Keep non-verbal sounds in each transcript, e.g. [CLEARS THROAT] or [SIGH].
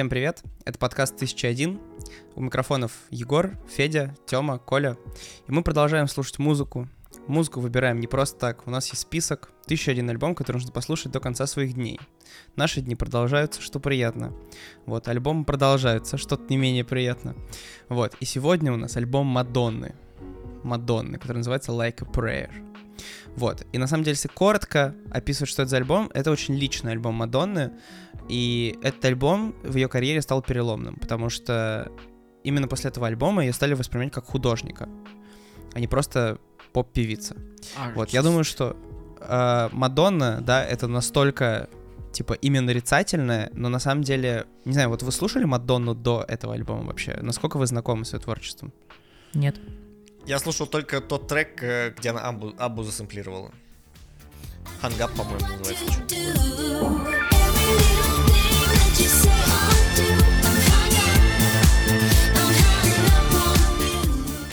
Всем привет, это подкаст 1001. У микрофонов Егор, Федя, Тёма, Коля. И мы продолжаем слушать музыку. Музыку выбираем не просто так. У нас есть список, 1001 альбом, который нужно послушать до конца своих дней. Наши дни продолжаются, что приятно. Вот, альбом продолжается, что-то не менее приятно. Вот, и сегодня у нас альбом Мадонны. Мадонны, который называется Like a Prayer. Вот. И на самом деле, если коротко описывать, что это за альбом, это очень личный альбом Мадонны. И этот альбом в ее карьере стал переломным, потому что именно после этого альбома ее стали воспринимать как художника, а не просто поп-певица. А, вот, я думаю, что э, Мадонна, да, это настолько типа имя нарицательное, но на самом деле, не знаю, вот вы слушали Мадонну до этого альбома вообще? Насколько вы знакомы с ее творчеством? Нет. Я слушал только тот трек, э, где она Абу, Абу засэмплировала. Хангап, по-моему, называется.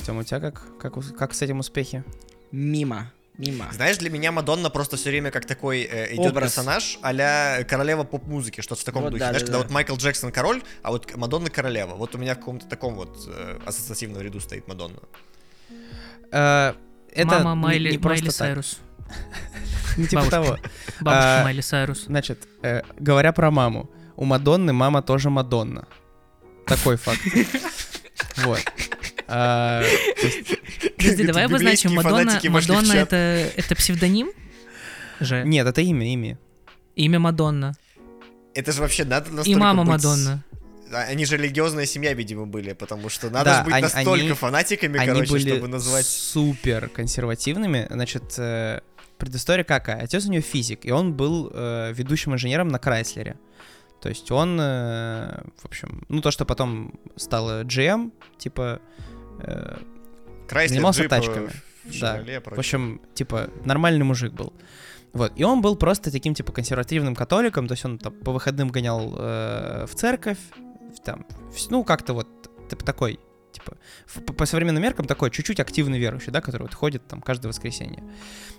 Тёма, у тебя как, как, как с этим успехи? Мимо. Мимо. Знаешь, для меня Мадонна просто все время как такой э, идет Образ. персонаж а королева поп-музыки, что-то в таком вот, духе. Да, Знаешь, да, когда да. вот Майкл Джексон король, а вот Мадонна королева. Вот у меня в каком-то таком вот э, ассоциативном ряду стоит Мадонна. Э, это Мама Майли, не Майли Сайрус. [LAUGHS] Не типа того. Бабушка а, Майли Сайрус. Значит, э, говоря про маму, у Мадонны мама тоже Мадонна. Такой факт. [LAUGHS] Вот. А, Подожди, давай обозначим, Мадонна, Мадонна это, это псевдоним же? Нет, это имя, имя. Имя Мадонна. Это же вообще надо настолько И мама Мадонна. Они же религиозная семья, видимо, были, потому что надо да, же быть они, настолько они, фанатиками, они короче, были чтобы назвать... супер консервативными. Значит, э, предыстория какая? Отец у него физик, и он был э, ведущим инженером на Крайслере. То есть он, э, в общем, ну то, что потом стало GM, типа, э, Крайслер, занимался джип, тачками. да, в общем, типа, нормальный мужик был. Вот. И он был просто таким, типа, консервативным католиком, то есть он там по выходным гонял э, в церковь, там, ну, как-то вот типа, такой, типа, по, современным меркам такой чуть-чуть активный верующий, да, который вот ходит там каждое воскресенье.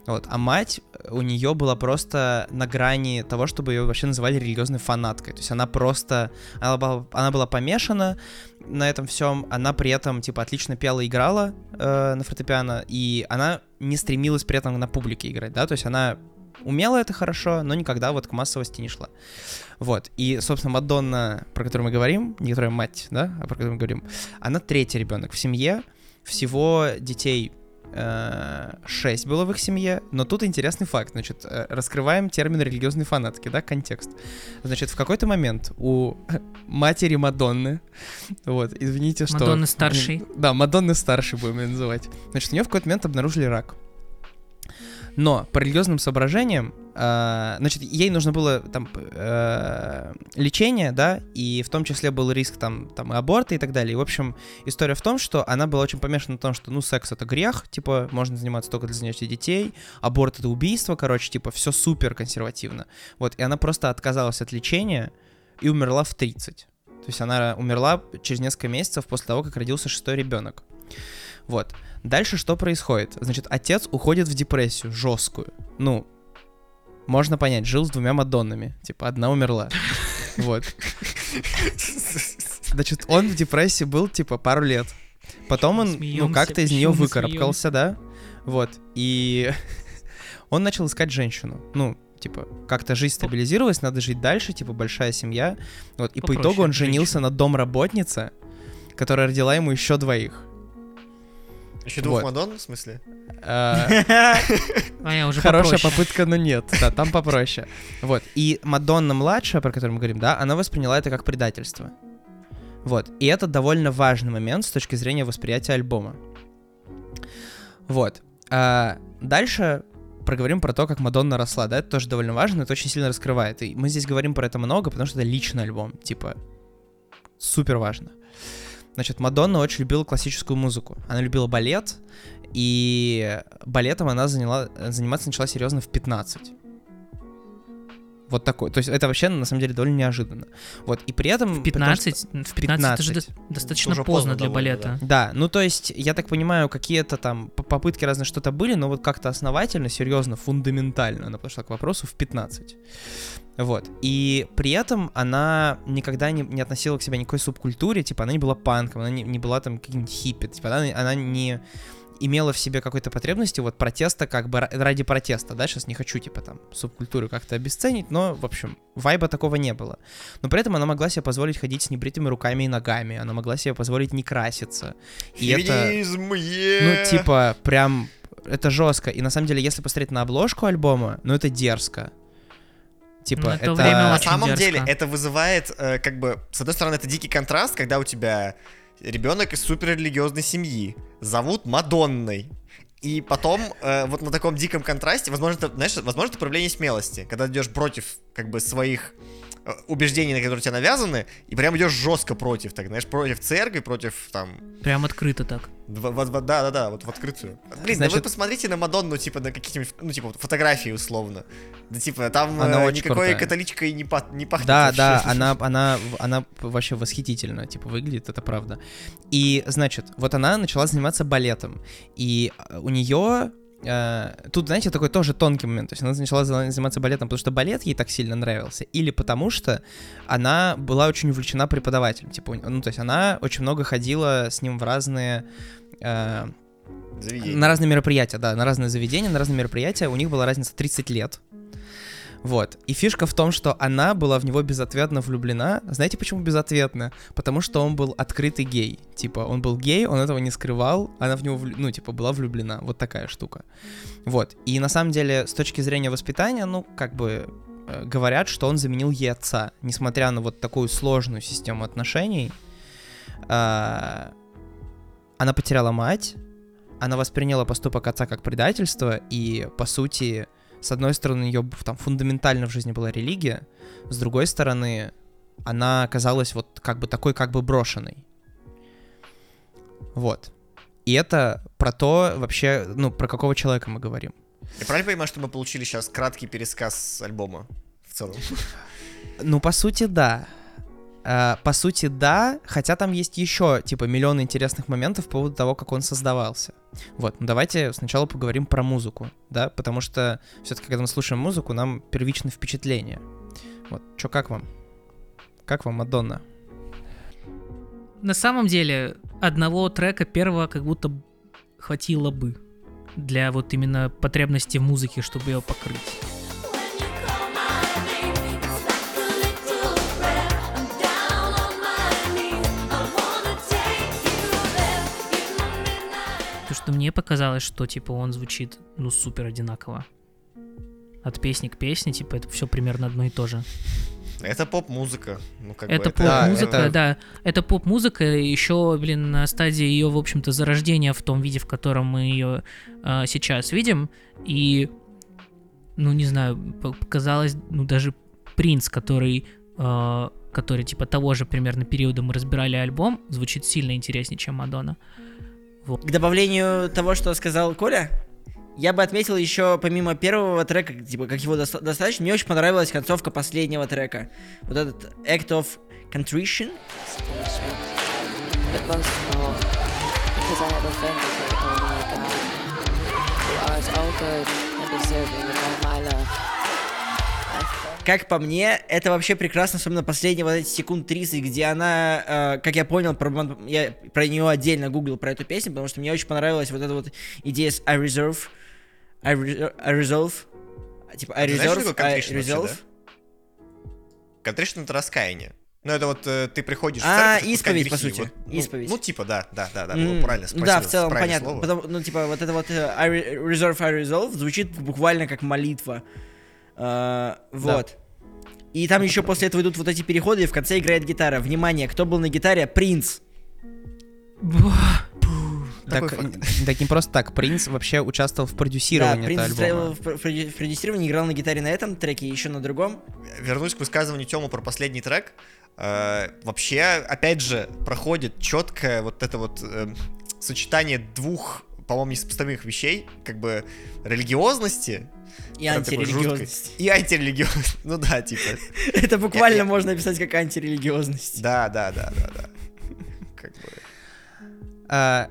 Вот. А мать у нее была просто на грани того, чтобы ее вообще называли религиозной фанаткой. То есть она просто, она была, она была помешана на этом всем, она при этом, типа, отлично пела играла э, на фортепиано, и она не стремилась при этом на публике играть, да, то есть она умела это хорошо, но никогда вот к массовости не шла. Вот. И, собственно, Мадонна, про которую мы говорим, не которая мать, да, а про которую мы говорим, она третий ребенок в семье. Всего детей э, шесть было в их семье, но тут интересный факт, значит, э, раскрываем термин религиозной фанатки, да, контекст. Значит, в какой-то момент у [LAUGHS] матери Мадонны, вот, извините, что... Мадонны старшей. Да, Мадонны старшей будем ее называть. Значит, у нее в какой-то момент обнаружили рак. Но по религиозным соображениям, э, значит, ей нужно было там э, лечение, да, и в том числе был риск там, там аборта и так далее. И, в общем, история в том, что она была очень помешана на том, что, ну, секс это грех, типа, можно заниматься только для занятия детей, аборт это убийство, короче, типа, все супер консервативно. Вот, и она просто отказалась от лечения и умерла в 30. То есть она умерла через несколько месяцев после того, как родился шестой ребенок. Вот. Дальше что происходит? Значит, отец уходит в депрессию жесткую. Ну, можно понять, жил с двумя Мадоннами. Типа, одна умерла. [LAUGHS] Вот. Значит, он в депрессии был, типа, пару лет. Потом он, ну, как-то из нее выкарабкался, да? Вот. И [LAUGHS] он начал искать женщину. Ну, типа, как-то жизнь стабилизировалась, надо жить дальше, типа, большая семья. Вот. И по итогу он женился на домработнице, которая родила ему еще двоих. Еще двух вот. Мадонн, в смысле? А [LAUGHS] Хорошая попытка, но нет. Да, там попроще. Вот. И Мадонна младшая, про которую мы говорим, да, она восприняла это как предательство. Вот. И это довольно важный момент с точки зрения восприятия альбома. Вот. А дальше проговорим про то, как Мадонна росла, да, это тоже довольно важно, это очень сильно раскрывает. И мы здесь говорим про это много, потому что это личный альбом, типа, супер важно. Значит, Мадонна очень любила классическую музыку. Она любила балет, и балетом она заняла, заниматься начала серьезно в 15. Вот такой. То есть это вообще, на самом деле, довольно неожиданно. Вот, и при этом... В 15? Что... В 15, 15 это же достаточно поздно, поздно для балета. Да. да, ну то есть, я так понимаю, какие-то там попытки разные что-то были, но вот как-то основательно, серьезно, фундаментально она подошла к вопросу в 15. Вот. И при этом она никогда не, не относила к себе никакой субкультуре, типа, она не была панком, она не, не была там каким-нибудь хиппи, типа, она, она не имела в себе какой-то потребности вот протеста как бы ради протеста, да, сейчас не хочу, типа, там, субкультуру как-то обесценить, но, в общем, вайба такого не было. Но при этом она могла себе позволить ходить с небритыми руками и ногами, она могла себе позволить не краситься. И Феминизм, это, yeah. ну, типа, прям, это жестко. И на самом деле, если посмотреть на обложку альбома, ну, это дерзко. Типа, ну, это, это... Время на самом дерзко. деле это вызывает, э, как бы, с одной стороны, это дикий контраст, когда у тебя ребенок из суперрелигиозной семьи, зовут Мадонной. И потом, э, вот на таком диком контрасте, возможно, это, знаешь, возможно, это проявление смелости, когда идешь против, как бы, своих убеждений, на которые тебе навязаны, и прям идешь жестко против, так, знаешь, против церкви, против там... Прям открыто так. Да-да-да, вот в открытую. Блин, Значит... да вы посмотрите на Мадонну, типа, на какие-нибудь, ну, типа, фотографии условно. Да, типа, там она э, никакой крутая. католичкой не, па- не пахнет. Да, вообще. да, она, она, она вообще восхитительно, типа, выглядит, это правда. И, значит, вот она начала заниматься балетом, и у нее тут, знаете, такой тоже тонкий момент. То есть она начала заниматься балетом, потому что балет ей так сильно нравился, или потому что она была очень увлечена преподавателем. Типа, ну, то есть она очень много ходила с ним в разные... Uh, на разные мероприятия, да, на разные заведения, на разные мероприятия. У них была разница 30 лет. Вот. И фишка в том, что она была в него безответно влюблена. Знаете, почему безответно? Потому что он был открытый гей. Типа, он был гей, он этого не скрывал, она в него, ну, типа, была влюблена. Вот такая штука. Вот. И на самом деле, с точки зрения воспитания, ну, как бы э, говорят, что он заменил ей отца. Несмотря на вот такую сложную систему отношений, э, она потеряла мать, она восприняла поступок отца как предательство, и, по сути, с одной стороны, ее там фундаментально в жизни была религия, с другой стороны, она оказалась вот как бы такой как бы брошенной. Вот. И это про то вообще, ну, про какого человека мы говорим. Я правильно понимаю, что мы получили сейчас краткий пересказ альбома в целом? Ну, по сути, да. Uh, по сути, да, хотя там есть еще, типа, миллион интересных моментов по поводу того, как он создавался. Вот, ну давайте сначала поговорим про музыку, да, потому что все-таки, когда мы слушаем музыку, нам первичное впечатление. Вот, что как вам? Как вам Мадонна? На самом деле, одного трека первого как будто хватило бы для вот именно потребности в музыке, чтобы ее покрыть. Что мне показалось, что типа он звучит ну супер одинаково. От песни к песне, типа это все примерно одно и то же. Это поп-музыка. Ну, как это поп-музыка, да, это... да. Это поп-музыка, еще, блин, на стадии ее, в общем-то, зарождения в том виде, в котором мы ее э, а, сейчас видим. И, ну, не знаю, показалось, ну, даже Принц, который, э, который, типа, того же примерно периода мы разбирали альбом, звучит сильно интереснее, чем Мадонна. К добавлению того, что сказал Коля, я бы отметил еще, помимо первого трека, типа, как его доста- достаточно, мне очень понравилась концовка последнего трека. Вот этот Act of Contrition. Как по мне, это вообще прекрасно, особенно последние вот эти секунд 30, где она, э, как я понял, про, я про нее отдельно гуглил про эту песню, потому что мне очень понравилась вот эта вот идея с I reserve, I, re I resolve, типа I reserve, I resolve. Contrition это раскаяние. Ну, это вот э, ты приходишь а, в церковь, исповедь, по сути. Вот, исповедь. Ну, ну, типа, да, да, да, да, mm, правильно, спасибо. Да, в целом, понятно. Потому, ну, типа, вот это вот uh, I reserve, I resolve звучит буквально как молитва. Uh, вот. И там еще после этого идут вот эти переходы, и в конце играет гитара. Внимание, кто был на гитаре? Принц. Так, так не просто так. Принц вообще участвовал в продюсировании да, Принц альбома. В, продюсировании, играл на гитаре на этом треке, еще на другом. Вернусь к высказыванию Тёмы про последний трек. Э, вообще, опять же, проходит четкое вот это вот э, сочетание двух по-моему, несопоставимых вещей, как бы религиозности и антирелигиозность. И антирелигиозность. Ну да, типа. [LAUGHS] Это буквально можно описать как антирелигиозность. Да, да, да, да, да. Как бы. А,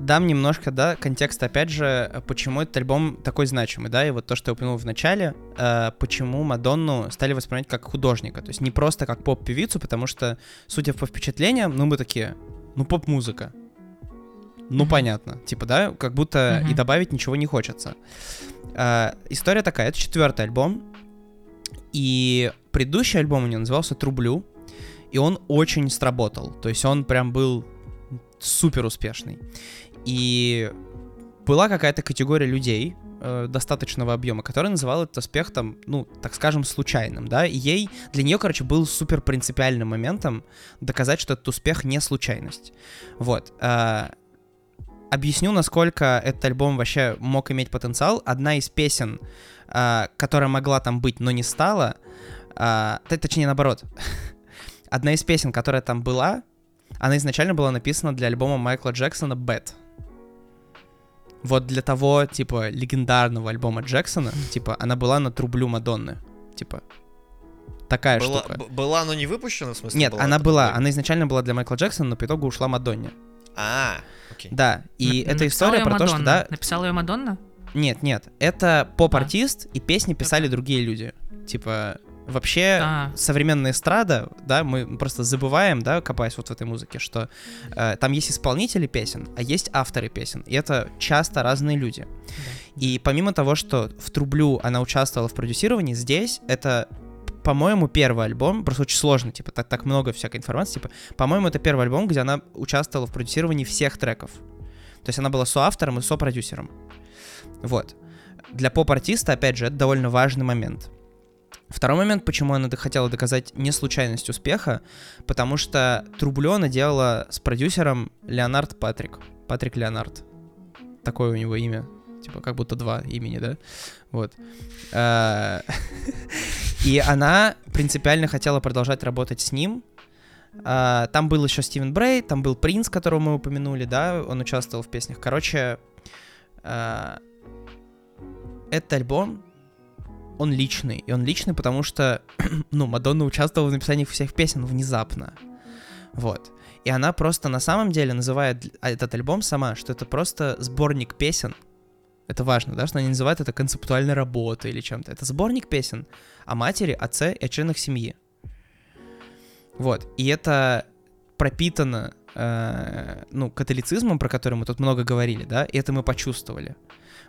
дам немножко, да, контекст, опять же, почему этот альбом такой значимый, да, и вот то, что я упомянул в начале, э, почему Мадонну стали воспринимать как художника, то есть не просто как поп-певицу, потому что, судя по впечатлениям, ну, мы такие, ну, поп-музыка, ну, mm-hmm. понятно, типа, да, как будто mm-hmm. и добавить ничего не хочется. Э, история такая, это четвертый альбом, и предыдущий альбом у него назывался «Трублю», и он очень сработал, то есть он прям был супер успешный. И была какая-то категория людей э, достаточного объема, которая называла этот успех там, ну, так скажем, случайным, да, и ей, для нее, короче, был супер принципиальным моментом доказать, что этот успех не случайность. Вот. Э, объясню, насколько этот альбом вообще мог иметь потенциал. Одна из песен, э, которая могла там быть, но не стала, э, точнее, наоборот, [LAUGHS] одна из песен, которая там была, она изначально была написана для альбома Майкла Джексона «Bad». Вот для того, типа, легендарного альбома Джексона, типа, она была на трублю Мадонны. Типа, такая была, штука. Была, но не выпущена, в смысле? Нет, была она была. Она изначально была для Майкла Джексона, но по итогу ушла Мадонне. А, окей. Да, и Н- это история про Мадонна. то, что, да... Написала ее Мадонна? Нет, нет, это поп-артист, а. и песни писали другие люди. Типа, Вообще, а. современная эстрада, да, мы просто забываем, да, копаясь вот в этой музыке, что э, там есть исполнители песен, а есть авторы песен, и это часто разные люди. Да. И помимо того, что в Трублю она участвовала в продюсировании, здесь это по-моему, первый альбом, просто очень сложно, типа, так, так много всякой информации, типа, по-моему, это первый альбом, где она участвовала в продюсировании всех треков. То есть она была соавтором и сопродюсером. Вот. Для поп-артиста, опять же, это довольно важный момент. Второй момент, почему она хотела доказать не случайность успеха, потому что Трублё она делала с продюсером Леонард Патрик. Патрик Леонард. Такое у него имя. Типа, как будто два имени, да? Вот. Э, [LAUGHS] и она принципиально хотела продолжать работать с ним. Э, там был еще Стивен Брей, там был Принц, которого мы упомянули, да, он участвовал в песнях. Короче, э, этот альбом он личный. И он личный, потому что, [CLEARS THROAT] ну, Мадонна участвовала в написании всех песен внезапно. Вот. И она просто на самом деле называет этот альбом сама, что это просто сборник песен. Это важно, да, что она не называет это концептуальной работой или чем-то. Это сборник песен о матери, отце и о членах семьи. Вот. И это пропитано, э, ну, католицизмом, про который мы тут много говорили, да, и это мы почувствовали.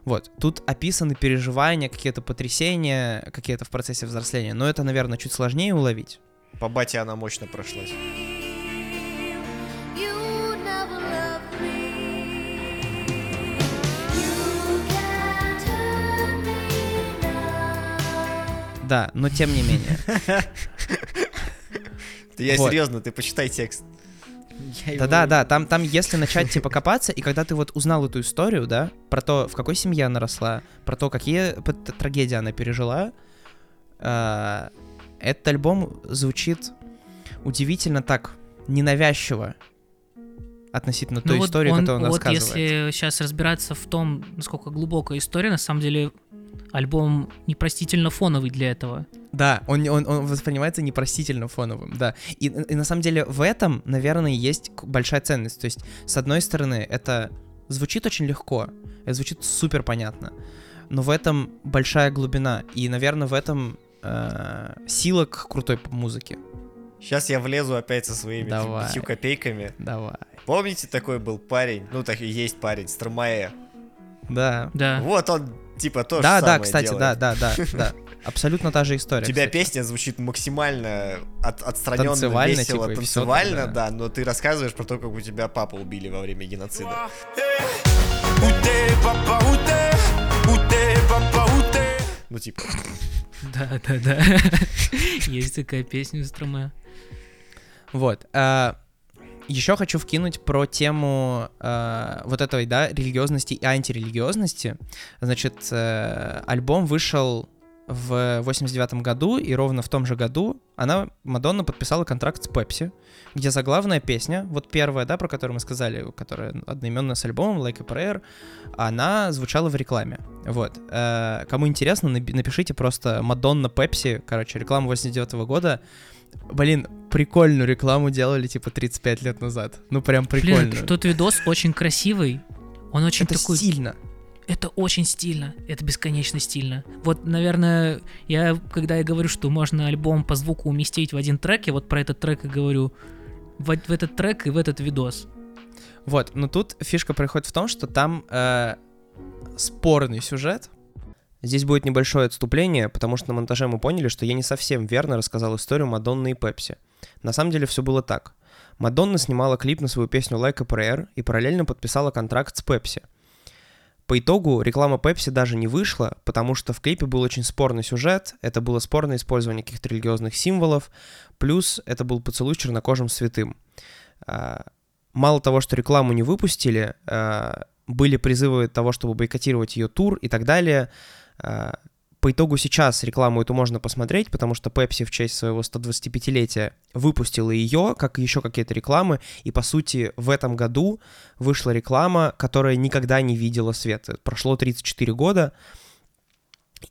Вот, тут описаны переживания, какие-то потрясения, какие-то в процессе взросления, но это, наверное, чуть сложнее уловить. По бате она мощно прошлась. Да, но тем не менее. [LAUGHS] Я серьезно, ты почитай текст. Да-да, да, там, там, если начать, типа, копаться, и когда ты вот узнал эту историю, да, про то, в какой семье она росла, про то, какие трагедии она пережила, э, этот альбом звучит удивительно так, ненавязчиво относительно ну той вот истории, он, которую он вот рассказывает. Вот если сейчас разбираться в том, насколько глубокая история, на самом деле альбом непростительно фоновый для этого. Да, он, он, он воспринимается непростительно фоновым, да. И, и на самом деле в этом, наверное, есть большая ценность. То есть, с одной стороны, это звучит очень легко, это звучит супер понятно, но в этом большая глубина, и, наверное, в этом э, сила к крутой музыке. Сейчас я влезу опять со своими Давай. пятью копейками. Давай. Помните, такой был парень, ну так и есть парень, Стромае? Да. Да. Вот он типа то да, Да, да, кстати, да, да, да, да. [LAUGHS] Абсолютно та же история. У тебя кстати. песня звучит максимально от, отстраненно, танцевально, весело, типа, танцевально, да. да, но ты рассказываешь про то, как у тебя папа убили во время геноцида. Ну типа. [LAUGHS] Да, да, да. [LAUGHS] Есть такая песня у Строме. Вот. А, еще хочу вкинуть про тему э, вот этой, да, религиозности и антирелигиозности. Значит, э, альбом вышел в 89 году, и ровно в том же году она, Мадонна, подписала контракт с Пепси, где заглавная песня, вот первая, да, про которую мы сказали, которая одноименная с альбомом Like a Prayer, она звучала в рекламе. Вот. Э, кому интересно, напишите просто Мадонна Пепси, короче, реклама 89 года. Блин, прикольную рекламу делали, типа, 35 лет назад. Ну, прям прикольно. Блин, тот видос очень красивый. Он очень Это такой... стильно. Это очень стильно, это бесконечно стильно. Вот, наверное, я, когда я говорю, что можно альбом по звуку уместить в один трек, я вот про этот трек и говорю, в, в этот трек и в этот видос. Вот, но тут фишка происходит в том, что там э, спорный сюжет. Здесь будет небольшое отступление, потому что на монтаже мы поняли, что я не совсем верно рассказал историю Мадонны и Пепси. На самом деле все было так. Мадонна снимала клип на свою песню Like a Prayer и параллельно подписала контракт с Пепси. По итогу реклама Pepsi даже не вышла, потому что в клипе был очень спорный сюжет, это было спорное использование каких-то религиозных символов, плюс это был поцелуй с чернокожим святым. А, мало того, что рекламу не выпустили, а, были призывы того, чтобы бойкотировать ее тур и так далее. А, по итогу сейчас рекламу эту можно посмотреть, потому что Pepsi в честь своего 125-летия выпустила ее, как и еще какие-то рекламы, и по сути в этом году вышла реклама, которая никогда не видела света. Прошло 34 года,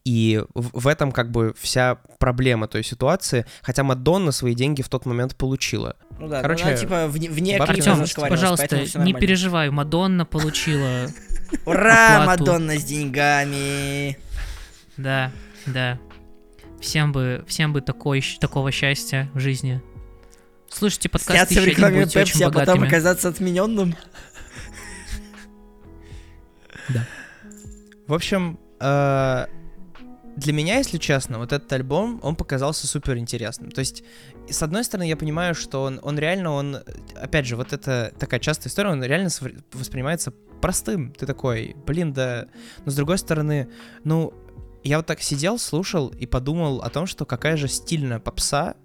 и в, этом как бы вся проблема той ситуации, хотя Мадонна свои деньги в тот момент получила. Ну да, Короче, она типа вне, вне Артем, пожалуйста, не переживай, Мадонна получила Ура, Мадонна с деньгами! Да, да. Всем бы, всем бы такой, такого счастья в жизни. Слушайте подкаст Сняться в рекламе Пепси, а потом оказаться отмененным. [LAUGHS] Да. В общем, э, для меня, если честно, вот этот альбом, он показался супер интересным. То есть, с одной стороны, я понимаю, что он, он реально, он, опять же, вот это такая частая история, он реально воспринимается простым. Ты такой, блин, да... Но с другой стороны, ну, я вот так сидел, слушал и подумал о том, что какая же стильная попса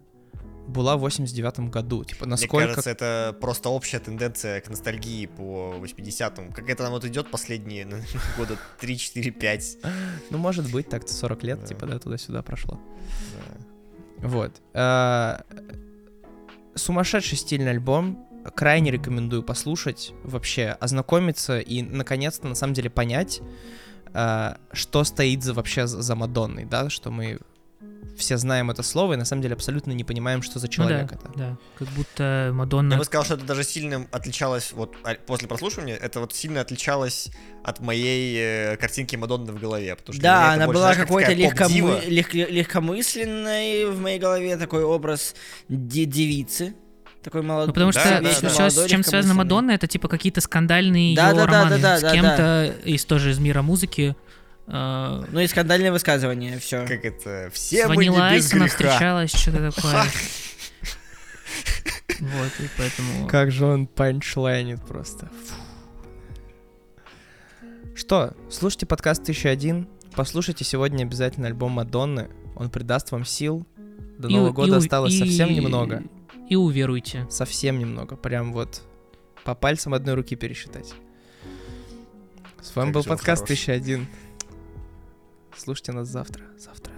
была в 89 году. Типа, насколько... Мне кажется, это просто общая тенденция к ностальгии по 80-м. Как это нам вот идет последние [LAUGHS] года 3, 4, 5. Ну, может быть, так-то 40 лет, да. типа, да, туда-сюда прошло. Да. Вот. А, сумасшедший стильный альбом. Крайне рекомендую послушать, вообще ознакомиться и, наконец-то, на самом деле понять, что стоит за вообще за Мадонной, да, что мы все знаем это слово и на самом деле абсолютно не понимаем, что за человек ну да, это. Да, как будто Мадонна... Я бы сказал, что это даже сильно отличалось, вот а, после прослушивания, это вот сильно отличалось от моей э, картинки Мадонны в голове. Потому что да, она была знаешь, какой-то легкомы... лег... легкомысленной в моей голове, такой образ девицы такой молодой. Ну, потому что да, да, все, да, с чем связана Мадонна, это типа какие-то скандальные да, ее да, романы да, да, с да, кем-то да. из тоже из мира музыки. Uh, ну и скандальные высказывания, все. Как это? Все с мы не без греха. встречалась, что-то [LAUGHS] такое. Вот, и поэтому... Как же он панчлайнит просто. Что, слушайте подкаст 1001, послушайте сегодня обязательно альбом Мадонны, он придаст вам сил. До Нового года осталось совсем немного и уверуйте. Совсем немного, прям вот по пальцам одной руки пересчитать. С вами как был подкаст хорош. 1001. Слушайте нас завтра. Завтра